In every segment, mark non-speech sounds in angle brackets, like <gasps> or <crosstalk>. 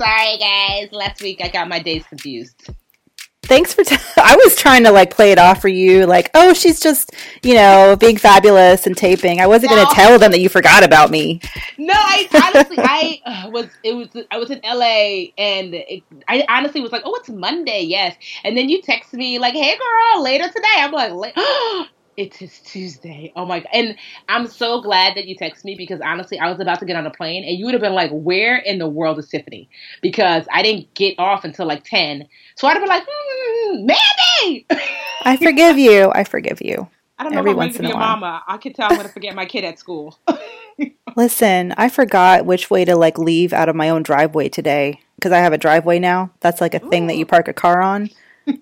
Sorry, guys. Last week I got my days confused. Thanks for. T- <laughs> I was trying to like play it off for you, like, oh, she's just, you know, being fabulous and taping. I wasn't no. going to tell them that you forgot about me. No, I honestly, I <sighs> was. It was. I was in LA, and it, I honestly was like, oh, it's Monday, yes. And then you text me like, hey, girl, later today. I'm like, <gasps> it is Tuesday. Oh my god. And I'm so glad that you texted me because honestly, I was about to get on a plane and you would have been like, Where in the world is Tiffany? Because I didn't get off until like 10. So I'd have been like, mm, Mandy! <laughs> I forgive you. I forgive you. I don't know Every if I'm once to be a mama. I can tell I'm going to forget my kid at school. <laughs> Listen, I forgot which way to like leave out of my own driveway today because I have a driveway now. That's like a thing that you park a car on.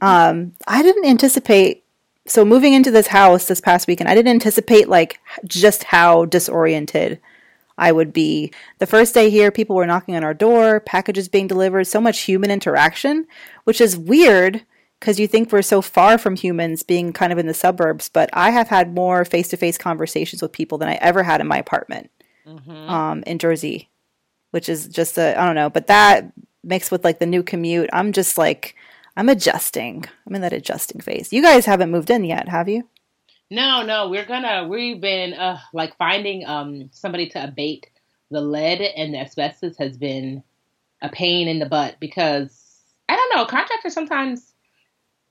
Um, I didn't anticipate so moving into this house this past weekend, I didn't anticipate like just how disoriented I would be. The first day here, people were knocking on our door, packages being delivered, so much human interaction, which is weird because you think we're so far from humans being kind of in the suburbs. But I have had more face to face conversations with people than I ever had in my apartment mm-hmm. um, in Jersey, which is just a, I don't know, but that mixed with like the new commute, I'm just like, I'm adjusting. I'm in that adjusting phase. You guys haven't moved in yet, have you? No, no. We're gonna. We've been uh, like finding um somebody to abate the lead and the asbestos has been a pain in the butt because I don't know. Contractors sometimes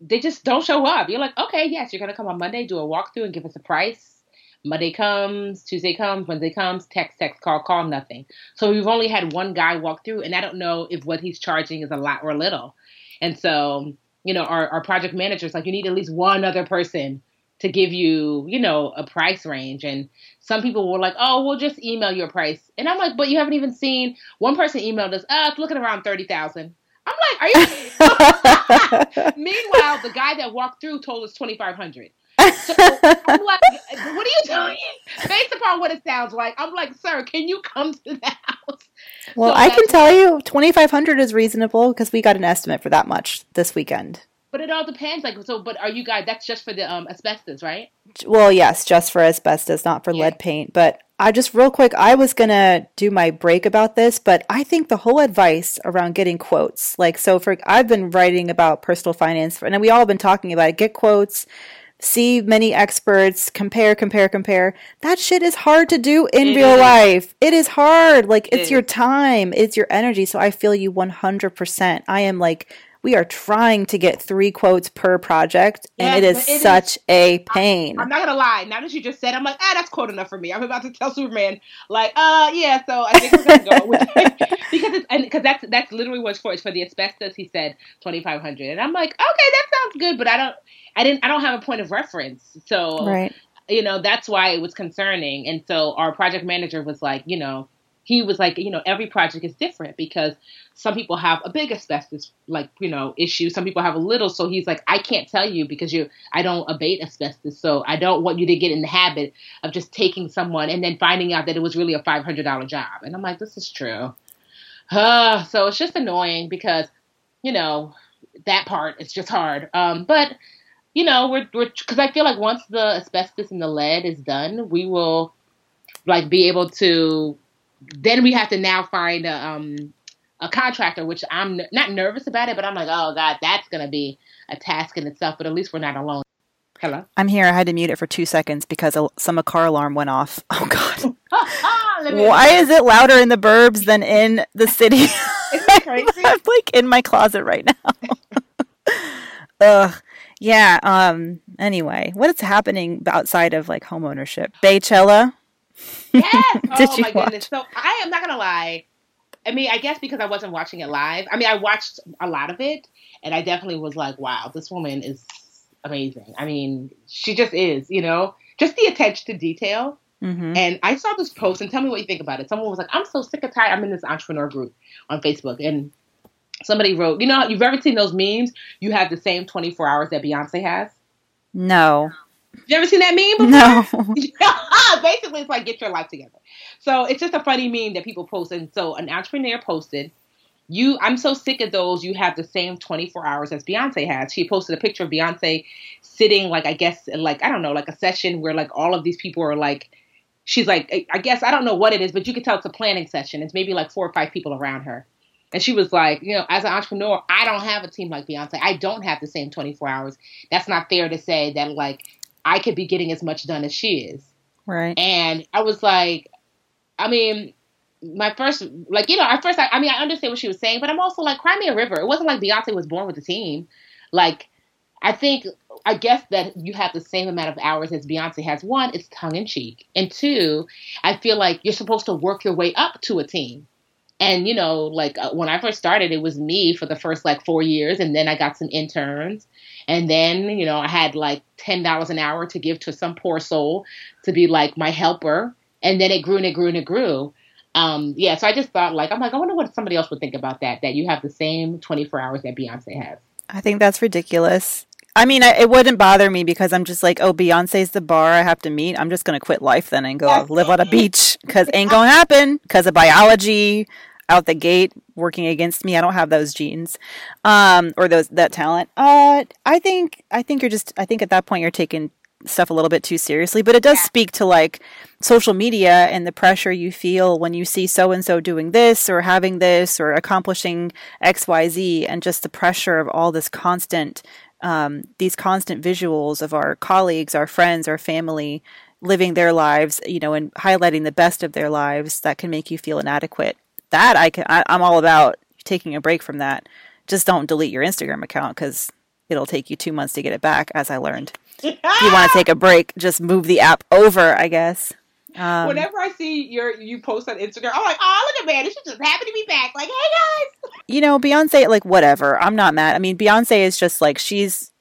they just don't show up. You're like, okay, yes, you're gonna come on Monday, do a walkthrough, and give us a price. Monday comes, Tuesday comes, Wednesday comes, text, text, call, call, nothing. So we've only had one guy walk through, and I don't know if what he's charging is a lot or little. And so, you know, our, our project managers like you need at least one other person to give you, you know, a price range. And some people were like, oh, we'll just email you a price. And I'm like, but you haven't even seen one person emailed us, uh, it's looking around 30,000. I'm like, are you? <laughs> <laughs> Meanwhile, the guy that walked through told us 2,500. So I'm like, <laughs> what are you doing? Based upon what it sounds like, I'm like, sir, can you come to the house? Well, so I can tell you, 2,500 is reasonable because we got an estimate for that much this weekend. But it all depends. Like, so, but are you guys? That's just for the um, asbestos, right? Well, yes, just for asbestos, not for yeah. lead paint. But I just real quick, I was gonna do my break about this, but I think the whole advice around getting quotes, like, so for I've been writing about personal finance, and we all been talking about it. Get quotes see many experts, compare, compare, compare. That shit is hard to do in it real is. life. It is hard. Like, it's your time, it's your energy. So I feel you 100%. I am like, we are trying to get three quotes per project, and it is it such is, a pain. I, am not gonna lie. Now that you just said, I'm like, ah, that's quote enough for me. I'm about to tell Superman, like, uh, yeah. So I think we're gonna go <laughs> with <laughs> because it's and because that's that's literally what's for. It's for the asbestos. He said 2,500, and I'm like, okay, that sounds good, but I don't. I didn't I don't have a point of reference. So right. you know, that's why it was concerning. And so our project manager was like, you know, he was like, you know, every project is different because some people have a big asbestos like, you know, issue. Some people have a little. So he's like, I can't tell you because you I don't abate asbestos. So I don't want you to get in the habit of just taking someone and then finding out that it was really a five hundred dollar job. And I'm like, this is true. Uh, so it's just annoying because, you know, that part is just hard. Um, but you know, we're we're because I feel like once the asbestos and the lead is done, we will like be able to. Then we have to now find a um a contractor, which I'm n- not nervous about it, but I'm like, oh god, that's gonna be a task in itself. But at least we're not alone. Hello. I'm here. I had to mute it for two seconds because a, some car alarm went off. <laughs> Oh God. <laughs> Why is it louder in the burbs than in the city? <laughs> It's crazy. I'm like in my closet right now. Ugh. Yeah. Um. Anyway, what is happening outside of like homeownership? Beychella. <laughs> Yes. oh my watch? goodness. So I am not gonna lie. I mean, I guess because I wasn't watching it live. I mean, I watched a lot of it, and I definitely was like, "Wow, this woman is amazing." I mean, she just is. You know, just the attention to detail. Mm-hmm. And I saw this post, and tell me what you think about it. Someone was like, "I'm so sick of tired." I'm in this entrepreneur group on Facebook, and somebody wrote, "You know, you've ever seen those memes? You have the same 24 hours that Beyonce has." No. You ever seen that meme before? No. <laughs> <laughs> Basically, it's like get your life together. So it's just a funny meme that people post. And so an entrepreneur posted, "You, I'm so sick of those. You have the same 24 hours as Beyonce has." She posted a picture of Beyonce sitting, like I guess, like I don't know, like a session where like all of these people are like. She's like, I guess I don't know what it is, but you can tell it's a planning session. It's maybe like four or five people around her. And she was like, you know, as an entrepreneur, I don't have a team like Beyonce. I don't have the same 24 hours. That's not fair to say that like I could be getting as much done as she is. Right. And I was like, I mean, my first, like, you know, at first, I, I mean, I understand what she was saying, but I'm also like, Cry Me a River. It wasn't like Beyonce was born with the team. Like, I think, I guess that you have the same amount of hours as Beyonce has. One, it's tongue in cheek. And two, I feel like you're supposed to work your way up to a team. And, you know, like uh, when I first started, it was me for the first like four years. And then I got some interns. And then, you know, I had like $10 an hour to give to some poor soul to be like my helper. And then it grew and it grew and it grew. Um, yeah, so I just thought like, I'm like, I wonder what somebody else would think about that, that you have the same 24 hours that Beyonce has. I think that's ridiculous. I mean, I, it wouldn't bother me because I'm just like, oh, Beyonce's the bar I have to meet. I'm just going to quit life then and go live on a beach because ain't going to happen because of biology, out the gate working against me. I don't have those genes, um, or those that talent. Uh, I think I think you're just I think at that point you're taking stuff a little bit too seriously. But it does speak to like social media and the pressure you feel when you see so and so doing this or having this or accomplishing X Y Z, and just the pressure of all this constant. Um, these constant visuals of our colleagues, our friends, our family living their lives, you know, and highlighting the best of their lives that can make you feel inadequate that I can I, I'm all about taking a break from that. Just don't delete your Instagram account because it'll take you two months to get it back, as I learned. if you want to take a break, just move the app over, I guess. Um, Whenever I see your you post on Instagram, I'm like, oh look at man, she's just happy to be back. Like, hey guys. You know, Beyonce, like whatever. I'm not mad. I mean, Beyonce is just like she's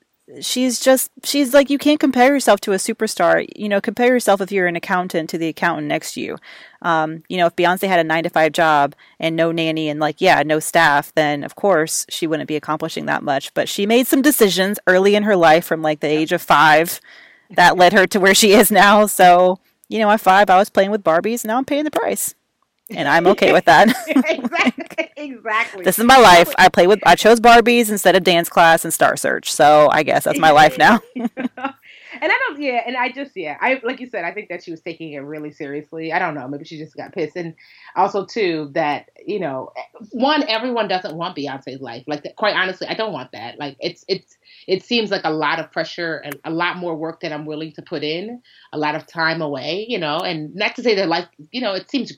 she's just she's like you can't compare yourself to a superstar you know compare yourself if you're an accountant to the accountant next to you um, you know if beyonce had a nine to five job and no nanny and like yeah no staff then of course she wouldn't be accomplishing that much but she made some decisions early in her life from like the age of five that led her to where she is now so you know at five i was playing with barbies now i'm paying the price and I'm okay with that. <laughs> exactly. exactly. This is my life. I play with. I chose Barbies instead of dance class and Star Search, so I guess that's my life now. <laughs> and I don't. Yeah, and I just yeah. I like you said. I think that she was taking it really seriously. I don't know. Maybe she just got pissed, and also too that you know, one everyone doesn't want Beyonce's life. Like quite honestly, I don't want that. Like it's it's it seems like a lot of pressure and a lot more work that I'm willing to put in, a lot of time away, you know, and not to say that like, you know, it seems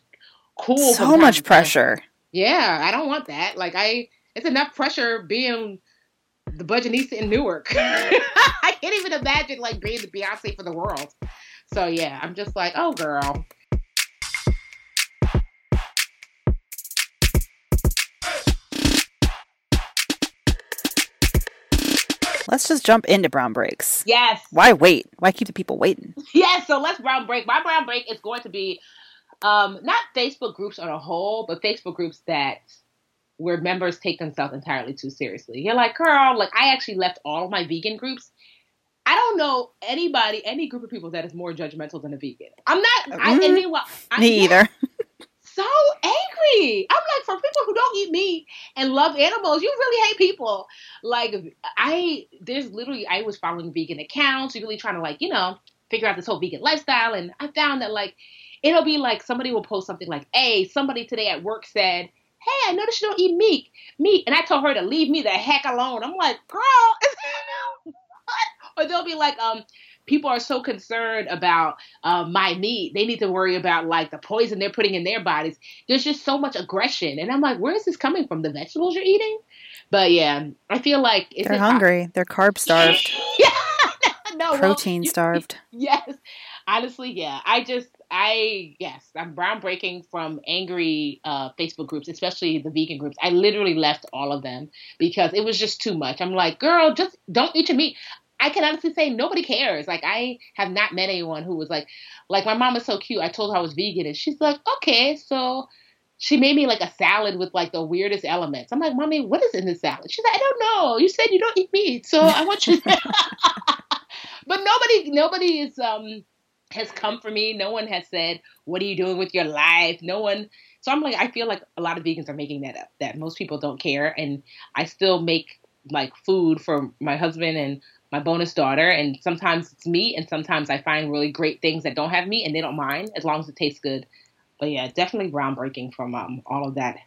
cool. So much pressure. Yeah, I don't want that. Like I, it's enough pressure being the Budgetnista in Newark. <laughs> I can't even imagine like being the Beyonce for the world. So yeah, I'm just like, oh girl. Let's just jump into brown breaks. Yes. Why wait? Why keep the people waiting? <laughs> Yes, so let's brown break. My brown break is going to be um, not Facebook groups on a whole, but Facebook groups that where members take themselves entirely too seriously. You're like, girl, like I actually left all of my vegan groups. I don't know anybody, any group of people that is more judgmental than a vegan. I'm not. Mm-hmm. I, mm-hmm. meanwhile, I'm me either. I'm like, for people who don't eat meat and love animals, you really hate people. Like, I there's literally I was following vegan accounts, really trying to like, you know, figure out this whole vegan lifestyle, and I found that like it'll be like somebody will post something like, "Hey, somebody today at work said." Hey, I noticed you don't eat meat. Meat, and I told her to leave me the heck alone. I'm like, girl, <laughs> what? or they'll be like, um, people are so concerned about uh, my meat. They need to worry about like the poison they're putting in their bodies. There's just so much aggression, and I'm like, where is this coming from? The vegetables you're eating? But yeah, I feel like they're hungry. They're carb <laughs> starved. yeah, <laughs> no, protein well, starved. Yes, honestly, yeah. I just, I yes, I'm brown breaking from angry uh, Facebook groups, especially the vegan groups. I literally left all of them because it was just too much. I'm like, girl, just don't eat your meat. I can honestly say nobody cares. Like I have not met anyone who was like, like my mom is so cute. I told her I was vegan, and she's like, okay, so she made me like a salad with like the weirdest elements. I'm like, mommy, what is in this salad? She's like, I don't know. You said you don't eat meat, so I want you. <laughs> but nobody, nobody is um has come for me. No one has said, what are you doing with your life? No one. So I'm like, I feel like a lot of vegans are making that up. That most people don't care, and I still make like food for my husband and my bonus daughter and sometimes it's meat and sometimes i find really great things that don't have meat and they don't mind as long as it tastes good but yeah definitely groundbreaking from um, all of that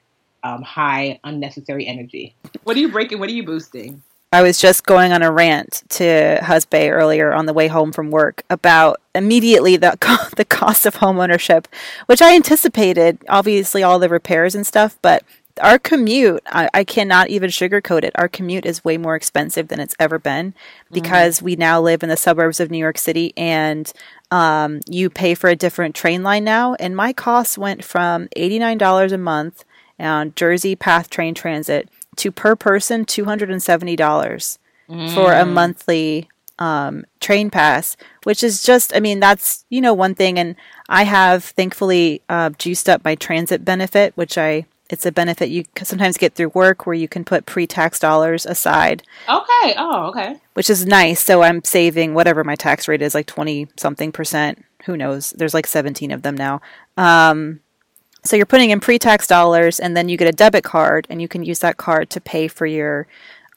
um, high unnecessary energy what are you breaking what are you boosting I was just going on a rant to Husbay earlier on the way home from work about immediately the <laughs> the cost of home ownership, which I anticipated. Obviously, all the repairs and stuff, but our commute, I, I, cannot even sugarcoat it. Our commute is way more expensive than it's ever been because mm. we now live in the suburbs of New York City and um, you pay for a different train line now. And my costs went from $89 a month on Jersey PATH Train Transit to per person $270 mm. for a mm. monthly um, train pass, which is just, I mean, that's, you know, one thing. And I have thankfully uh, juiced up my transit benefit, which I it's a benefit you sometimes get through work where you can put pre-tax dollars aside. Okay. Oh, okay. Which is nice. So I'm saving whatever my tax rate is, like 20 something percent. Who knows? There's like 17 of them now. Um, so you're putting in pre-tax dollars and then you get a debit card and you can use that card to pay for your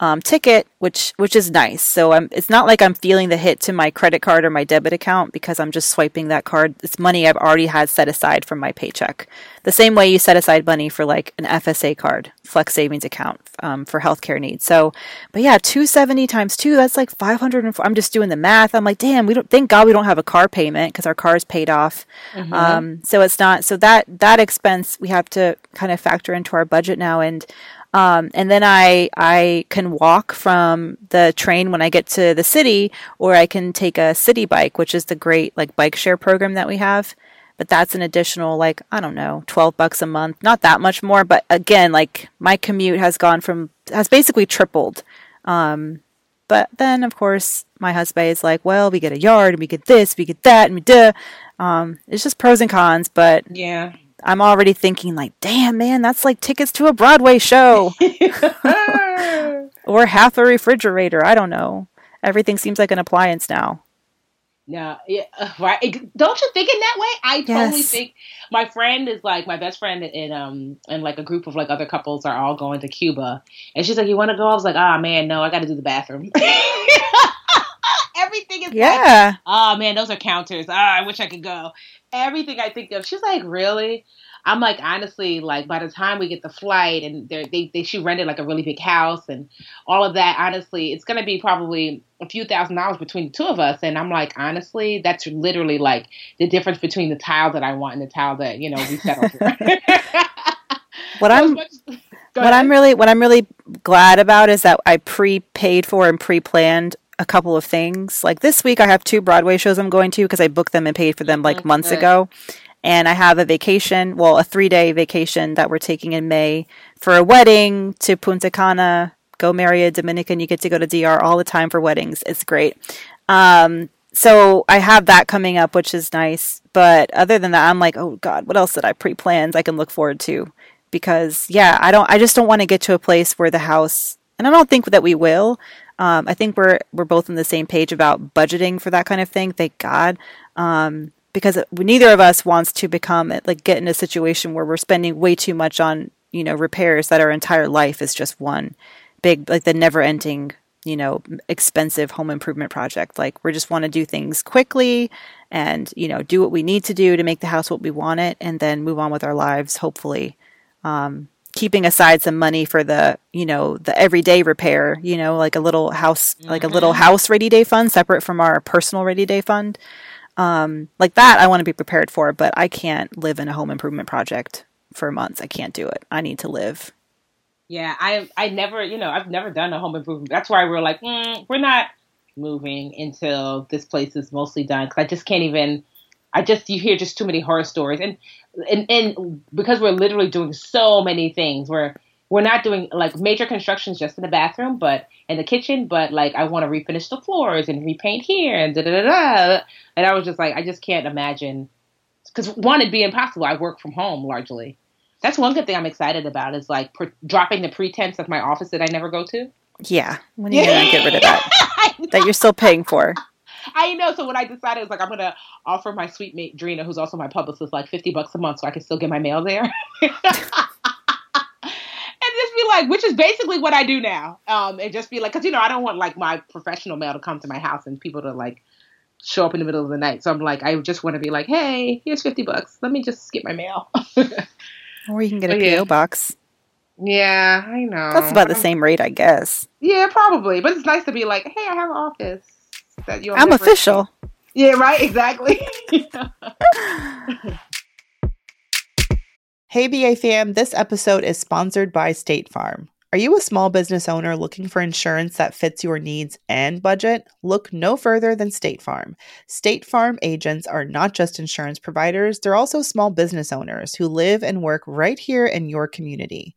um, ticket, which which is nice. So I'm, it's not like I'm feeling the hit to my credit card or my debit account because I'm just swiping that card. It's money I've already had set aside from my paycheck. The same way you set aside money for like an FSA card, flex savings account um, for healthcare needs. So, but yeah, 270 times two, that's like 500. I'm just doing the math. I'm like, damn, we don't. Thank God we don't have a car payment because our car is paid off. Mm-hmm. Um, so it's not. So that that expense we have to kind of factor into our budget now and. Um, and then I I can walk from the train when I get to the city, or I can take a Citi Bike, which is the great like bike share program that we have. But that's an additional like I don't know, twelve bucks a month, not that much more. But again, like my commute has gone from has basically tripled. Um, but then of course my husband is like, well, we get a yard and we get this, we get that, and we do. Um, it's just pros and cons, but yeah, I'm already thinking like, damn man, that's like tickets to a Broadway show. <laughs> or half a refrigerator. I don't know. Everything seems like an appliance now. Yeah, yeah, uh, right. Don't you think in that way? I totally yes. think my friend is like my best friend in um and like a group of like other couples are all going to Cuba, and she's like, "You want to go?" I was like, "Ah, oh, man, no, I got to do the bathroom." <laughs> Everything is yeah. Like, oh man, those are counters. Ah, I wish I could go everything I think of. She's like, really? I'm like, honestly, like by the time we get the flight and they, they, she rented like a really big house and all of that, honestly, it's going to be probably a few thousand dollars between the two of us. And I'm like, honestly, that's literally like the difference between the tile that I want and the tile that, you know, we settled for. <laughs> <laughs> what I'm, what I'm really, what I'm really glad about is that I prepaid for and pre-planned a couple of things. Like this week, I have two Broadway shows I'm going to because I booked them and paid for them like mm-hmm. months ago. And I have a vacation, well, a three day vacation that we're taking in May for a wedding to Punta Cana. Go marry a Dominican. You get to go to DR all the time for weddings. It's great. Um, so I have that coming up, which is nice. But other than that, I'm like, oh God, what else did I pre planned I can look forward to? Because yeah, I don't, I just don't want to get to a place where the house, and I don't think that we will, um, I think we're we're both on the same page about budgeting for that kind of thing. Thank God, um, because neither of us wants to become like get in a situation where we're spending way too much on you know repairs that our entire life is just one big like the never ending you know expensive home improvement project. Like we just want to do things quickly and you know do what we need to do to make the house what we want it, and then move on with our lives. Hopefully. Um, keeping aside some money for the you know the everyday repair you know like a little house mm-hmm. like a little house ready day fund separate from our personal ready day fund. Um, like that i want to be prepared for but i can't live in a home improvement project for months. I can't do it. I need to live. Yeah i i never you know i've never done a home improvement. That's why we're like mm, we're not moving until this place is mostly done because i just can't even I just you hear just too many horror stories, and and and because we're literally doing so many things, we're we're not doing like major constructions just in the bathroom, but in the kitchen. But like I want to refinish the floors and repaint here and da da da da. And I was just like, I just can't imagine because one, it'd be impossible. I work from home largely. That's one good thing I'm excited about is like pr- dropping the pretense of my office that I never go to. Yeah, when are you gonna get rid of that? <laughs> that you're still paying for. <laughs> I know. So when I decided it was like I'm gonna offer my sweet mate Drina, who's also my publicist, like fifty bucks a month, so I can still get my mail there. <laughs> and just be like, which is basically what I do now. Um, and just be like, because you know I don't want like my professional mail to come to my house and people to like show up in the middle of the night. So I'm like, I just want to be like, hey, here's fifty bucks. Let me just skip my mail. <laughs> or you can get a PO yeah. box. Yeah, I know. That's about the same rate, I guess. Yeah, probably. But it's nice to be like, hey, I have an office that you I'm official. Yeah, right, exactly. <laughs> hey BA fam, this episode is sponsored by State Farm. Are you a small business owner looking for insurance that fits your needs and budget? Look no further than State Farm. State Farm agents are not just insurance providers, they're also small business owners who live and work right here in your community.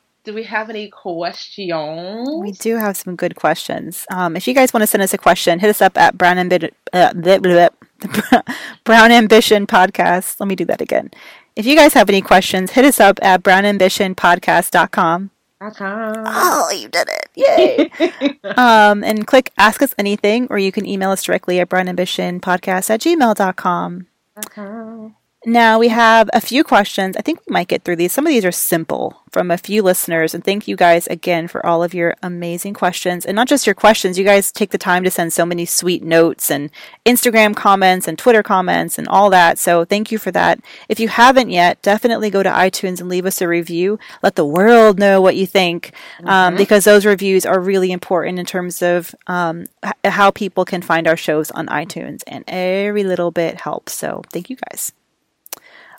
do we have any questions? We do have some good questions. Um, if you guys want to send us a question, hit us up at Brown, Ambi- uh, bleh, bleh, <laughs> Brown Ambition Podcast. Let me do that again. If you guys have any questions, hit us up at brownambitionpodcast.com. Oh, you did it. Yay. <laughs> um, and click Ask Us Anything, or you can email us directly at brownambitionpodcast at gmail.com. Now we have a few questions. I think we might get through these. Some of these are simple from a few listeners. And thank you guys again for all of your amazing questions. And not just your questions, you guys take the time to send so many sweet notes and Instagram comments and Twitter comments and all that. So thank you for that. If you haven't yet, definitely go to iTunes and leave us a review. Let the world know what you think um, mm-hmm. because those reviews are really important in terms of um, h- how people can find our shows on iTunes. And every little bit helps. So thank you guys.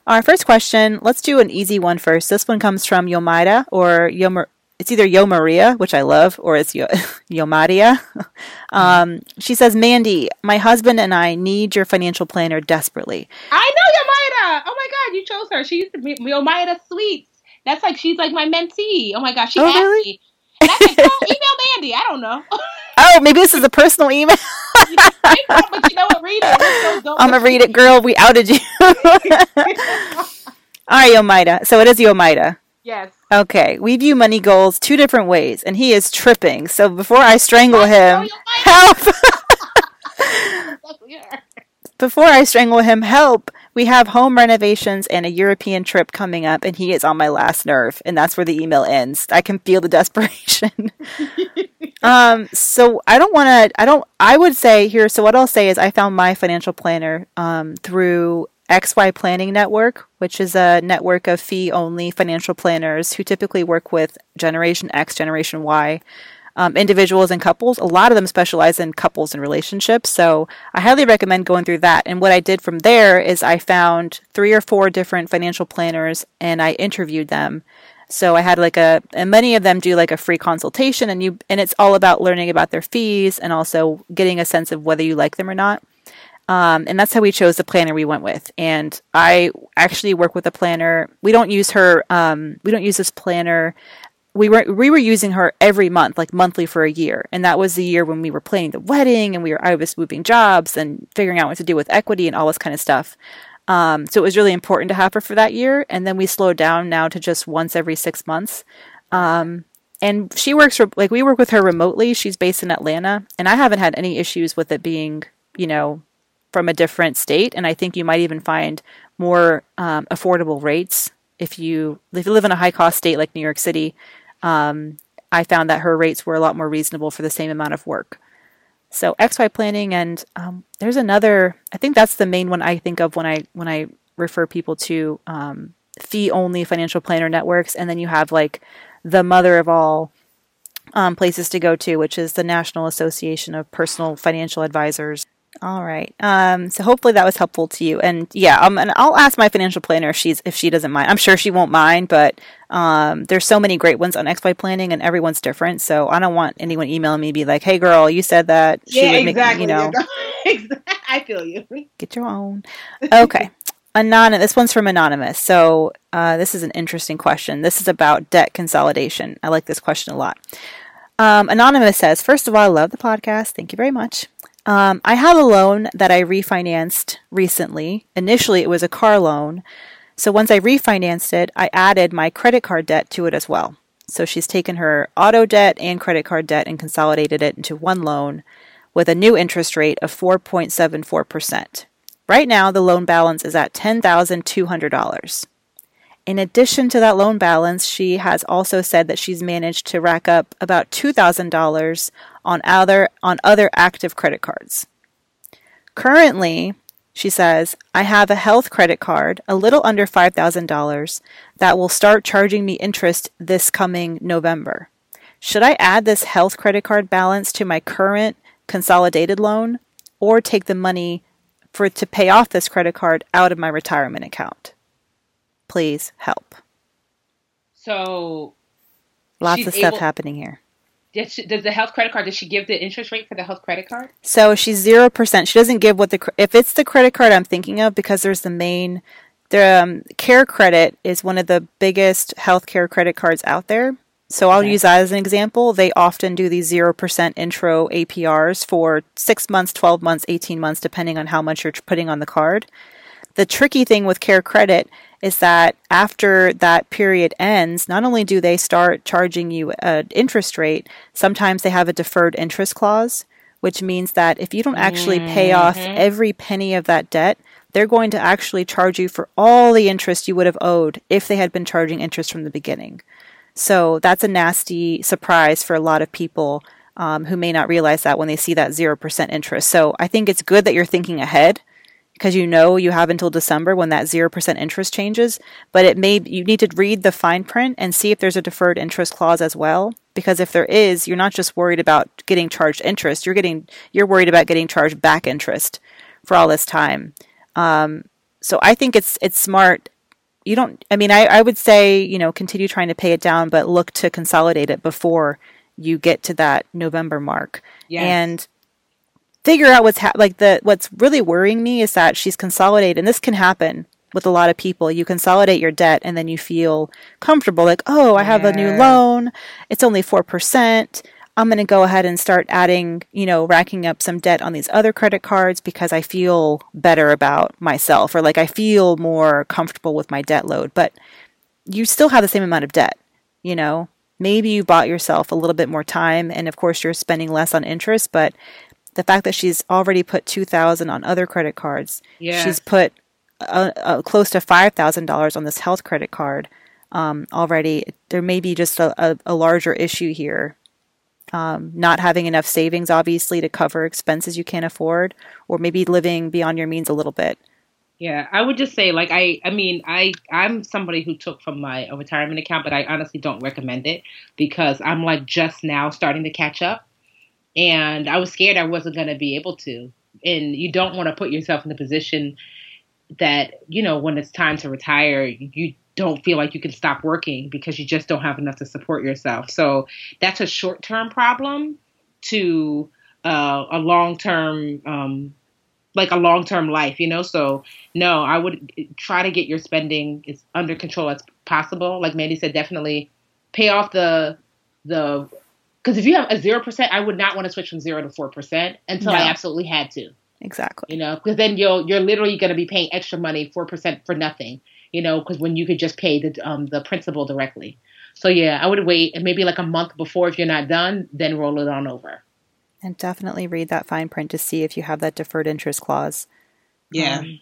Our first question, let's do an easy one first. This one comes from Yomaida or Yomar. It's either Yo Maria, which I love, or it's Yo- <laughs> Yomaria. <laughs> um, she says, Mandy, my husband and I need your financial planner desperately. I know Yomaida. Oh my God, you chose her. She's Yomaida Sweets. That's like, she's like my mentee. Oh my gosh, she oh, asked really? me. And I said, oh, <laughs> email Mandy. I don't know. oh, maybe this is a personal email. But you know what? <laughs> Read it. I'm gonna read it, girl. We outed you. <laughs> All right, Yomaida. So it is Yomaida. Yes. Okay, we view money goals two different ways, and he is tripping. So before I strangle him, help! <laughs> before I strangle him, help! We have home renovations and a European trip coming up, and he is on my last nerve, and that's where the email ends. I can feel the desperation. Um, so I don't want to. I don't. I would say here. So what I'll say is, I found my financial planner um, through XY Planning Network, which is a network of fee only financial planners who typically work with Generation X, Generation Y um, individuals and couples. A lot of them specialize in couples and relationships. So I highly recommend going through that. And what I did from there is I found three or four different financial planners and I interviewed them. So I had like a, and many of them do like a free consultation and you, and it's all about learning about their fees and also getting a sense of whether you like them or not. Um, and that's how we chose the planner we went with. And I actually work with a planner. We don't use her, um, we don't use this planner we were we were using her every month, like monthly for a year, and that was the year when we were planning the wedding and we were I was moving jobs and figuring out what to do with equity and all this kind of stuff. Um, so it was really important to have her for that year, and then we slowed down now to just once every six months. Um, and she works for, like we work with her remotely. She's based in Atlanta, and I haven't had any issues with it being you know from a different state. And I think you might even find more um, affordable rates if you if you live in a high cost state like New York City. Um, I found that her rates were a lot more reasonable for the same amount of work. So XY planning, and um, there's another. I think that's the main one I think of when I when I refer people to um, fee only financial planner networks, and then you have like the mother of all um, places to go to, which is the National Association of Personal Financial Advisors. All right. Um, so hopefully that was helpful to you. And yeah, um, and I'll ask my financial planner if she's if she doesn't mind. I'm sure she won't mind, but um, there's so many great ones on XY planning, and everyone's different. So I don't want anyone emailing me be like, "Hey, girl, you said that." She yeah, exactly. Make, you know, <laughs> I feel you. Get your own. Okay. Anonymous. This one's from Anonymous. So uh, this is an interesting question. This is about debt consolidation. I like this question a lot. Um, Anonymous says, First of all, I love the podcast. Thank you very much. Um, I have a loan that I refinanced recently. Initially, it was a car loan. So once I refinanced it, I added my credit card debt to it as well. So she's taken her auto debt and credit card debt and consolidated it into one loan with a new interest rate of 4.74%. Right now, the loan balance is at $10,200. In addition to that loan balance, she has also said that she's managed to rack up about $2,000 on other on other active credit cards. Currently, she says, I have a health credit card, a little under $5,000, that will start charging me interest this coming November. Should I add this health credit card balance to my current consolidated loan or take the money for to pay off this credit card out of my retirement account? Please help. So, lots of stuff able, happening here. Does, she, does the health credit card? Does she give the interest rate for the health credit card? So she's zero percent. She doesn't give what the if it's the credit card I'm thinking of because there's the main the um, CareCredit is one of the biggest healthcare credit cards out there. So I'll okay. use that as an example. They often do these 0% intro APRs for 6 months, 12 months, 18 months depending on how much you're putting on the card. The tricky thing with CareCredit is that after that period ends, not only do they start charging you an interest rate, sometimes they have a deferred interest clause, which means that if you don't actually pay mm-hmm. off every penny of that debt, they're going to actually charge you for all the interest you would have owed if they had been charging interest from the beginning. So that's a nasty surprise for a lot of people um, who may not realize that when they see that 0% interest. So I think it's good that you're thinking ahead because you know you have until December when that 0% interest changes, but it may you need to read the fine print and see if there's a deferred interest clause as well because if there is, you're not just worried about getting charged interest, you're getting you're worried about getting charged back interest for all this time. Um, so I think it's it's smart you don't i mean I, I would say you know continue trying to pay it down but look to consolidate it before you get to that november mark yes. and figure out what's ha- like the what's really worrying me is that she's consolidated and this can happen with a lot of people. You consolidate your debt and then you feel comfortable like oh i have yeah. a new loan. It's only 4% i'm going to go ahead and start adding you know racking up some debt on these other credit cards because i feel better about myself or like i feel more comfortable with my debt load. But you still have the same amount of debt you know? Maybe you bought yourself a little bit more time and of course you're spending less on interest but the fact that she's already put 2000 on other credit cards yes. she's put uh, uh, close to $5000 on this health credit card um, already. There may be just a, a, a larger issue here. Um, not having enough savings obviously to cover expenses you can't afford or maybe living beyond your means a little bit. Yeah, I would just say like I I mean I I'm somebody who took from my retirement account, but I honestly don't recommend it because I'm like just now starting to catch up and I was scared I wasn't going to be able to. And you don't want to put yourself in the position that, you know, when it's time to retire, you don't feel like you can stop working because you just don't have enough to support yourself. So that's a short term problem to uh, a long term, um, like a long term life, you know? So, no, I would try to get your spending as under control as possible. Like Mandy said, definitely pay off the the because if you have a zero percent, I would not want to switch from zero to four percent until No. I absolutely had to. Exactly. You know, because then you'll you're literally going to be paying extra money four percent for nothing. You know, because when you could just pay the um the principal directly. So yeah, I would wait and maybe like a month before if you're not done, then roll it on over. And definitely read that fine print to see if you have that deferred interest clause. Um,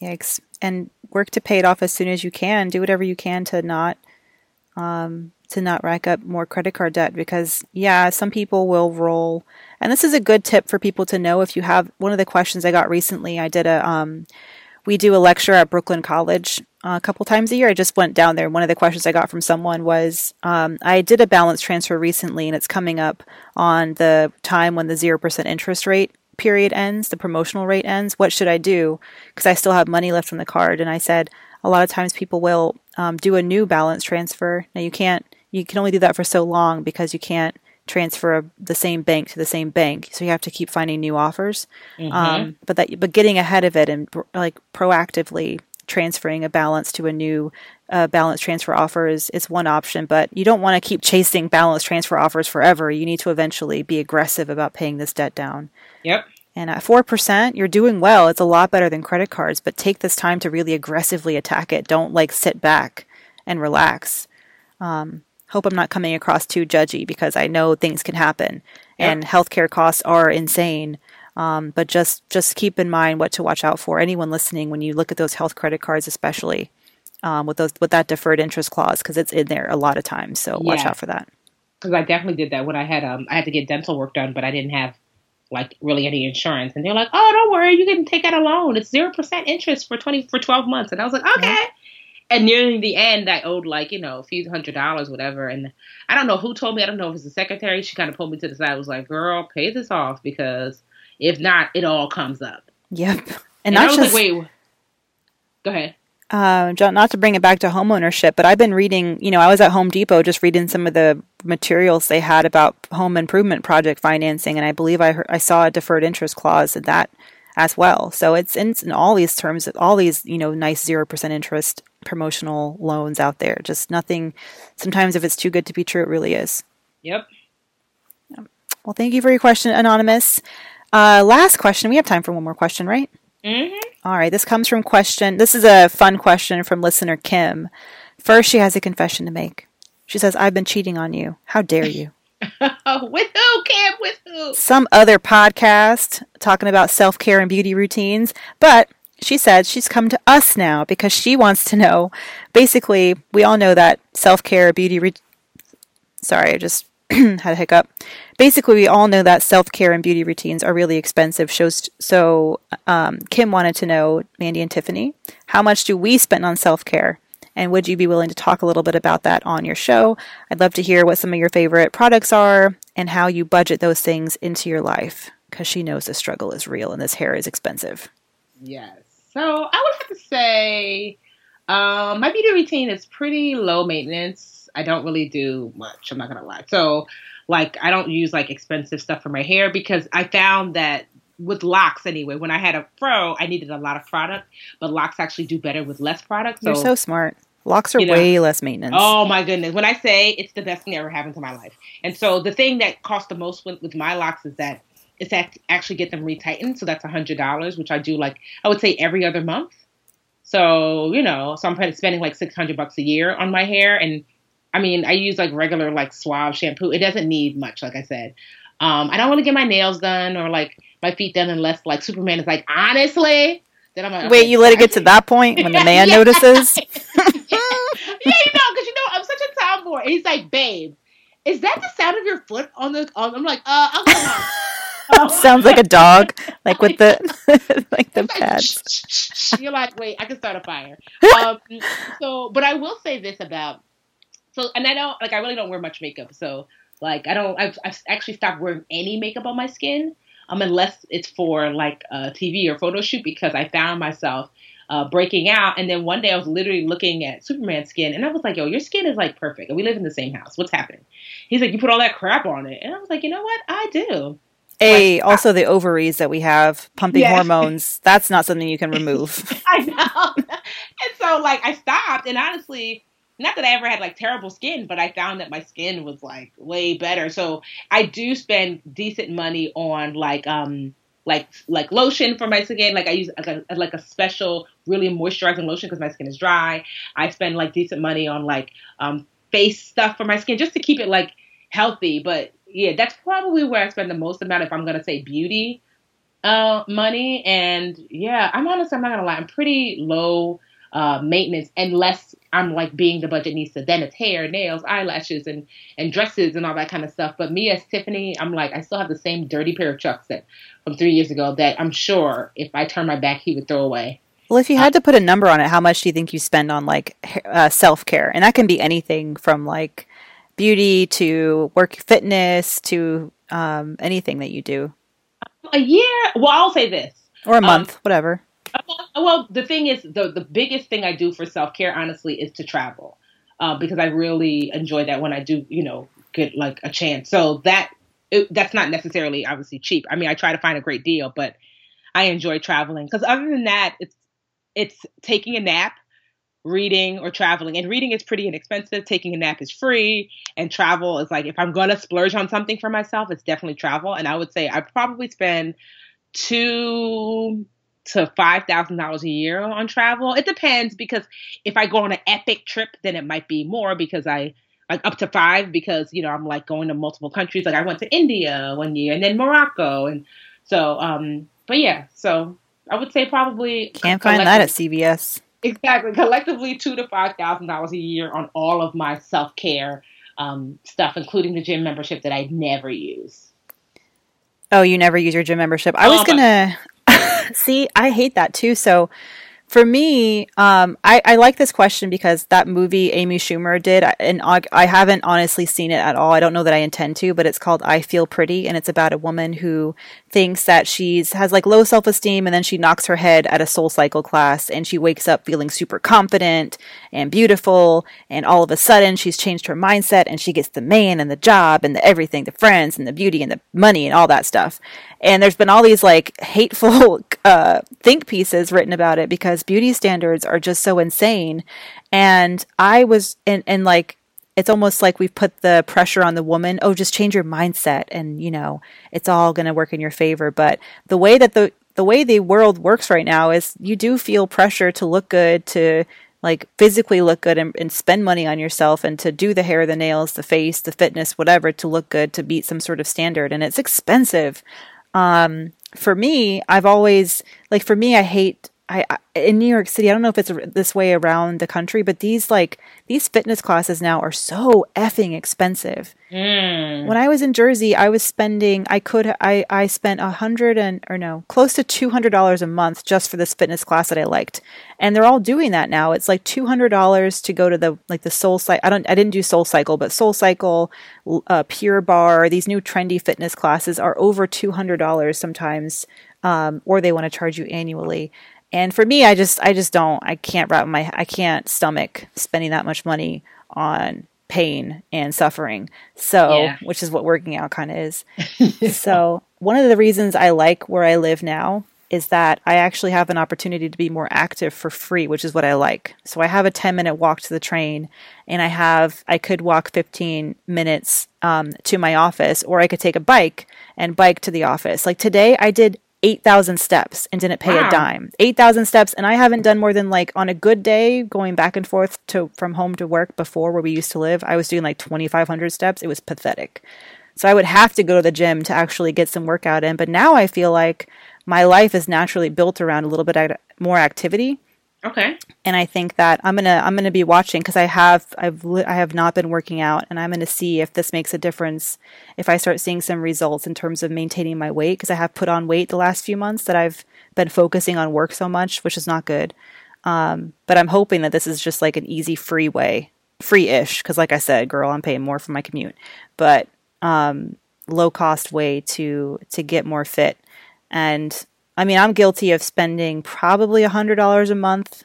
Yikes. And work to pay it off as soon as you can. Do whatever you can to not um, to not rack up more credit card debt because yeah, some people will roll. And this is a good tip for people to know if you have one of the questions I got recently. I did a um, we do a lecture at Brooklyn College uh, a couple times a year. I just went down there. One of the questions I got from someone was um, I did a balance transfer recently, and it's coming up on the time when the 0% interest rate period ends, the promotional rate ends. What should I do? Because I still have money left on the card. And I said, a lot of times people will um, do a new balance transfer. Now, you can't, you can only do that for so long because you can't transfer a, the same bank to the same bank. So you have to keep finding new offers. Um, but that, but getting ahead of it and like proactively transferring a balance to a new uh, balance transfer offer is, is one option. But you don't want to keep chasing balance transfer offers forever. You need to eventually be aggressive about paying this debt down. Yep. And at 4%, you're doing well. It's a lot better than credit cards, but take this time to really aggressively attack it. Don't like sit back and relax. Um, hope I'm not coming across too judgy because I know things can happen and healthcare costs are insane. Um, but just just keep in mind what to watch out for. Anyone listening, when you look at those health credit cards, especially um, with those with that deferred interest clause, because it's in there a lot of times. So watch out for that. because I definitely did that when I had um I had to get dental work done, but I didn't have like really any insurance, and they're like, "Oh, don't worry, you can take out a loan. It's zero percent interest for twenty for twelve months." And I was like, "Okay." And nearing the end, I owed like you know a few hundred dollars, whatever. And I don't know who told me. I don't know if it's the secretary. She kind of pulled me to the side. Was like, "Girl, pay this off because if not, it all comes up." Yep. And, And, I was just like, "Wait, go ahead." Uh, John, not to bring it back to homeownership, but I've been reading, you know, I was at Home Depot just reading some of the materials they had about home improvement project financing, and I believe I heard, I saw a deferred interest clause in that as well. So it's in, in all these terms, all these, you know, nice 0% interest promotional loans out there. Just nothing, sometimes if it's too good to be true, it really is. Yep. Well, thank you for your question, Anonymous. Uh, last question. We have time for one more question, right? hmm All right, this comes from question. This is a fun question from listener Kim. First, she has a confession to make. She says, I've been cheating on you. How dare you? <laughs> with who, Kim? With who? Some other podcast talking about self care and beauty routines, but she said she's come to us now because she wants to know. Basically, we all know that self care, beauty. Re- Sorry, I just <clears throat> had a hiccup. Basically, we all know that self care and beauty routines are really expensive. Shows so um, Kim wanted to know, Mandy and Tiffany, how much do we spend on self care? And would you be willing to talk a little bit about that on your show? I'd love to hear what some of your favorite products are and how you budget those things into your life because she knows the struggle is real and this hair is expensive. Yes. So I would have to say um, my beauty routine is pretty low maintenance. I don't really do much. I'm not gonna lie. So like I don't use like expensive stuff for my hair because I found that with locks anyway. When I had a fro, I needed a lot of product, but locks actually do better with less product. So, You're so smart. Locks are You know. way less maintenance. Oh my goodness. When I say it's the best thing that ever happened to my life. And so the thing that cost the most with, with my locks is that it's act- actually get them retightened. So that's a hundred dollars, which I do like I would say every other month. So, you know, so I'm spending like six hundred bucks a year on my hair and I mean I use like regular like suave shampoo. It doesn't need much, like I said. Um, I don't want to get my nails done or like my feet done unless like Superman is like, honestly. Then I'm like, Wait, okay, you let it get to that point when the <laughs> man Yeah. notices? <laughs> yeah, you know, because you know I'm such a tomboy. And he's like, babe, is that the sound of your foot on the? On? I'm like, uh, I'll come on. Um, Sounds like a dog, like with the <laughs> like the it's like, pads. shh. You're like, wait, I can start a fire. Um, so, but I will say this about so, and I don't like I really don't wear much makeup. So, like, I don't. I've, I've actually stopped wearing any makeup on my skin, um, unless it's for like a TV or photo shoot because I found myself uh, breaking out. And then one day I was literally looking at Superman's skin, and I was like, "Yo, your skin is like perfect, and we live in the same house. What's happening?" He's like, "You put all that crap on it," and I was like, "You know what? I do." A also the ovaries that we have pumping Yeah. hormones. That's not something you can remove. <laughs> I know. <laughs> and so like I stopped and honestly, not that I ever had like terrible skin, but I found that my skin was like way better. So I do spend decent money on like um like like lotion for my skin. Like I use like a, like a special really moisturizing lotion because my skin is dry. I spend like decent money on like um face stuff for my skin just to keep it like healthy. But yeah, that's probably where I spend the most amount if I'm gonna say beauty uh money. And yeah, I'm honest. I'm not gonna lie, I'm pretty low uh, maintenance unless I'm like being the budgetnista. Then it's hair, nails, eyelashes, and and dresses and all that kind of stuff. But me as Tiffany, I'm like I still have the same dirty pair of chucks that from three years ago that I'm sure if I turn my back he would throw away. Well, if you had to put a number on it, how much do you think you spend on like uh, self care? And that can be anything from like beauty to work fitness to um, anything that you do. A year? Well, I'll say this. Or a month, um, whatever. Well, the thing is, the the biggest thing I do for self care, honestly, is to travel, uh, because I really enjoy that when I do, you know, get like a chance. So that it, that's not necessarily obviously cheap. I mean, I try to find a great deal, but I enjoy traveling because other than that, it's it's taking a nap, reading or traveling. And reading is pretty inexpensive. Taking a nap is free, and travel is like if I'm gonna splurge on something for myself, it's definitely travel. And I would say I probably spend two to five thousand dollars a year on travel. It depends because if I go on an epic trip, then it might be more because I like up to five because you know I'm like going to multiple countries. Like I went to India one year and then Morocco, and so um. But yeah, so I would say probably can't find that at CVS. Exactly, collectively two to five thousand dollars a year on all of my self care um, stuff, including the gym membership that I never use. Oh, you never use your gym membership. I was gonna <laughs> See, I hate that too. So for me, um, I, I, like this question because that movie Amy Schumer did, and I haven't honestly seen it at all. I don't know that I intend to, but it's called I Feel Pretty, and it's about a woman who thinks that she's has like low self esteem, and then she knocks her head at a Soul Cycle class, and she wakes up feeling super confident and beautiful, and all of a sudden she's changed her mindset, and she gets the man and the job and the everything, the friends and the beauty and the money and all that stuff. And there's been all these like hateful <laughs> uh, think pieces written about it because beauty standards are just so insane. And I was, and, and like, it's almost like we've put the pressure on the woman. Oh, just change your mindset and, you know, it's all going to work in your favor. But the way that the, the way the world works right now is you do feel pressure to look good, to like physically look good and, and, spend money on yourself and to do the hair, the nails, the face, the fitness, whatever to look good to beat some sort of standard. And it's expensive. Um, for me, I've always like for me, I hate I, I, in New York City, I don't know if it's this way around the country, but these like these fitness classes now are so effing expensive. Mm. When I was in Jersey, I was spending I could I I spent a hundred and or no close to two hundred dollars a month just for this fitness class that I liked, and they're all doing that now. It's like two hundred dollars to go to the like the Soul Cycle. I don't I didn't do Soul Cycle, but Soul Cycle, uh, Pure Barre. These new trendy fitness classes are over two hundred dollars sometimes, um, or they want to charge you annually. And for me, I just I just don't I can't wrap my I can't stomach spending that much money on pain and suffering. So, yeah. which is what working out kind of is. <laughs> so, one of the reasons I like where I live now is that I actually have an opportunity to be more active for free, which is what I like. So I have a 10 minute walk to the train and I have, I could walk 15 minutes um, to my office or I could take a bike and bike to the office. Like today I did 8,000 steps and didn't pay wow. a dime. 8,000 steps and I haven't done more than like on a good day going back and forth to from home to work before where we used to live. I was doing like 2,500 steps. It was pathetic. So I would have to go to the gym to actually get some workout in, but now I feel like my life is naturally built around a little bit more activity Okay. And I think that I'm gonna I'm gonna be watching because I have I've I have not been working out, and I'm gonna see if this makes a difference. If I start seeing some results in terms of maintaining my weight, because I have put on weight the last few months that I've been focusing on work so much, which is not good. Um, but I'm hoping that this is just like an easy free way, free-ish. Because like I said, girl, I'm paying more for my commute, but um, low cost way to to get more fit and I mean, I'm guilty of spending probably a hundred dollars a month.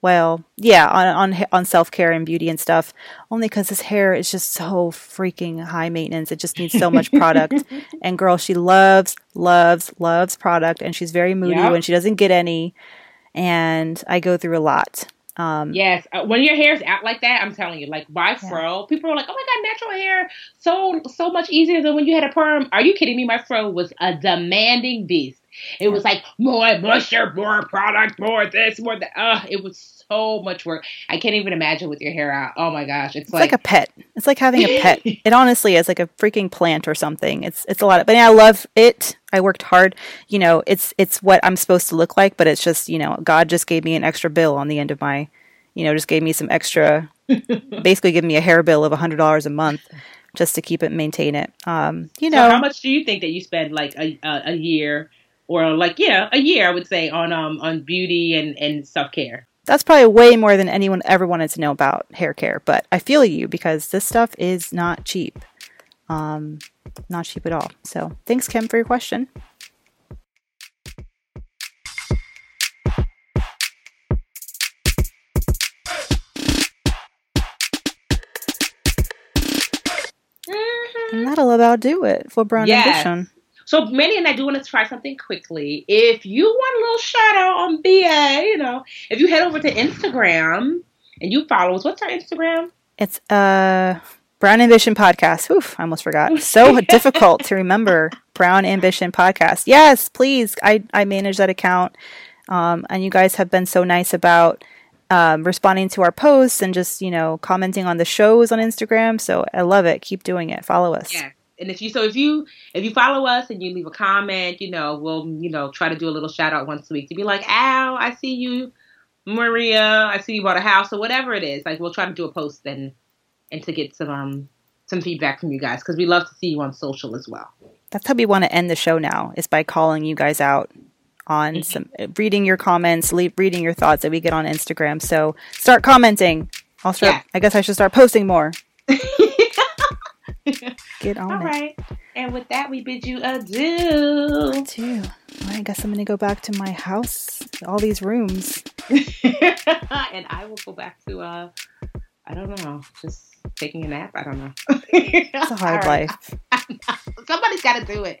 Well, yeah, on on on self care and beauty and stuff. Only because his hair is just so freaking high maintenance. It just needs so much product. <laughs> and girl, she loves, loves, loves product, and she's very moody yep. when she doesn't get any. And I go through a lot. Um, yes, uh, when your hair's out like that, I'm telling you, like my Yeah. fro, people are like, "Oh my god, natural hair, so so much easier than when you had a perm." Are you kidding me? My fro was a demanding beast. It was like more moisture, more product, more this, more that. Uh, it was so much work. I can't even imagine with your hair out. Oh my gosh, it's, It's like, a pet. It's like having a pet. <laughs> it honestly is like a freaking plant or something. It's it's a lot of but I love it. I worked hard. You know, it's it's what I'm supposed to look like, but it's just, you know, God just gave me an extra bill on the end of my you know, just gave me some extra <laughs> basically give me a hair bill of a hundred dollars a month just to keep it maintain it. Um, you So know how much do you think that you spend like a a, a year or like yeah, a year I would say on um on beauty and and self care. that's probably way more than anyone ever wanted to know about hair care, but I feel you because this stuff is not cheap. Um, not cheap at all. So thanks, Kim, for your question. And that'll about do it for Brown Yes. Ambition. So Mandi and I do want to try something quickly. If you want a little shout out on BA, you know, if you head over to Instagram and you follow us, what's our Instagram? It's uh Brown Ambition Podcast. Oof, I almost forgot. So <laughs> difficult to remember. Brown Ambition Podcast. Yes, please. I I manage that account, um, and you guys have been so nice about um, responding to our posts and just you know commenting on the shows on Instagram. So I love it. Keep doing it. Follow us. Yeah. And if you so if you if you follow us and you leave a comment, you know, we'll you know try to do a little shout out once a week to be like, Al, I see you, Maria, I see you bought a house or whatever it is. Like we'll try to do a post and and to get some um some feedback from you guys because we love to see you on social as well. That's how we want to end the show now. Is by calling you guys out on some reading your comments, le- reading your thoughts that we get on Instagram. So start commenting. I'll start. Yeah. I guess I should start posting more. <laughs> Get on All it. right. And with that, we bid you adieu. too. Well, I guess I'm gonna go back to my house. All these rooms. <laughs> and I will go back to uh I don't know, just taking a nap. I don't know. It's it's a <laughs> hard life. <laughs> Somebody's got to do it.